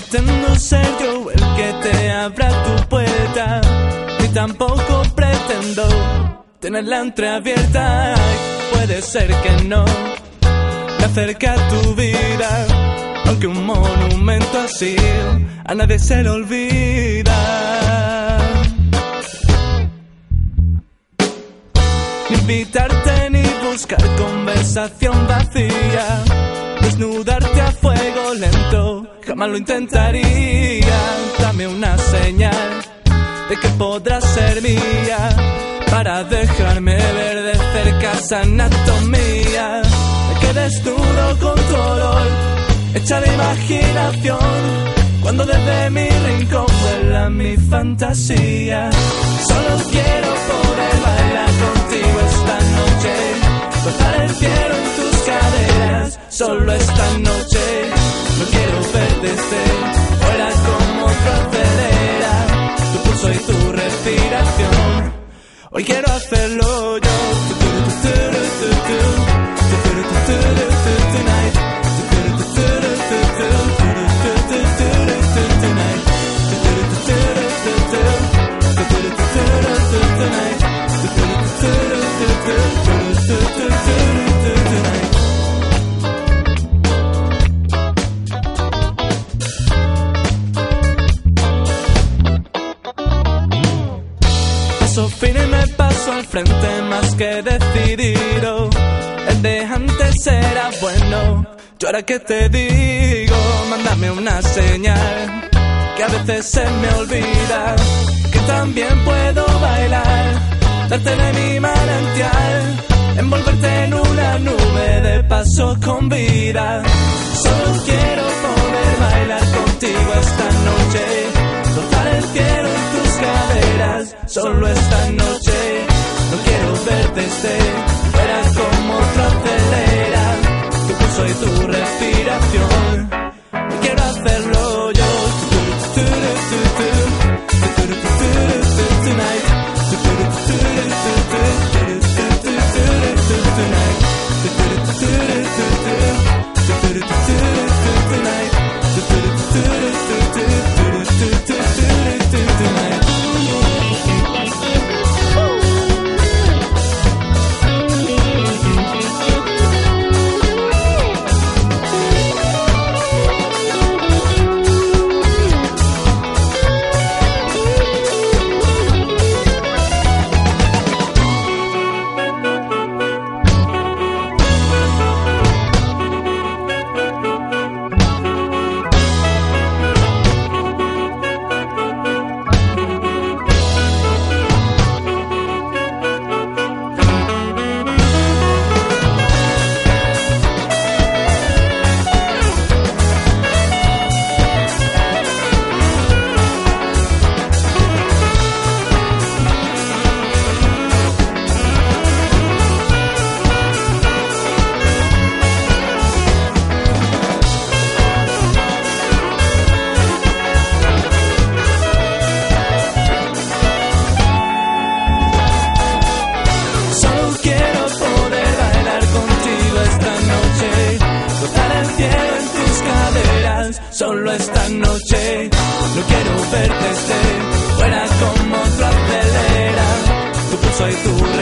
pretendo ser yo el que te abra tu puerta, ni tampoco pretendo tenerla entreabierta. puede ser que no me acerque a tu vida, aunque un monumento así a nadie se le olvida. Ni invitarte ni buscar conversación vacía, desnudarte a fuego lento, jamás lo intentaría. Dame una señal de que podrás ser mía para dejarme ver de cerca esa anatomía. Me quedes duro con tu olor, echa de imaginación. Cuando desde mi rincón vuela mi fantasía, solo quiero poder bailar contigo esta noche, cortar el cielo en tus caderas, solo esta noche. No quiero ver desde fuera como otra acelera, tu pulso y tu respiración. Hoy quiero hacerlo yo. Al frente más que decidido. El de antes era bueno. Yo ahora que te digo, mándame una señal que a veces se me olvida que también puedo bailar, darte de mi manantial, envolverte en una nube de paso con vida. Solo quiero poder bailar contigo esta noche, tocar el cielo en tus caderas, solo esta noche. Solo esta noche. No quiero ver desde fuera como otro acelera, tu pulso y tu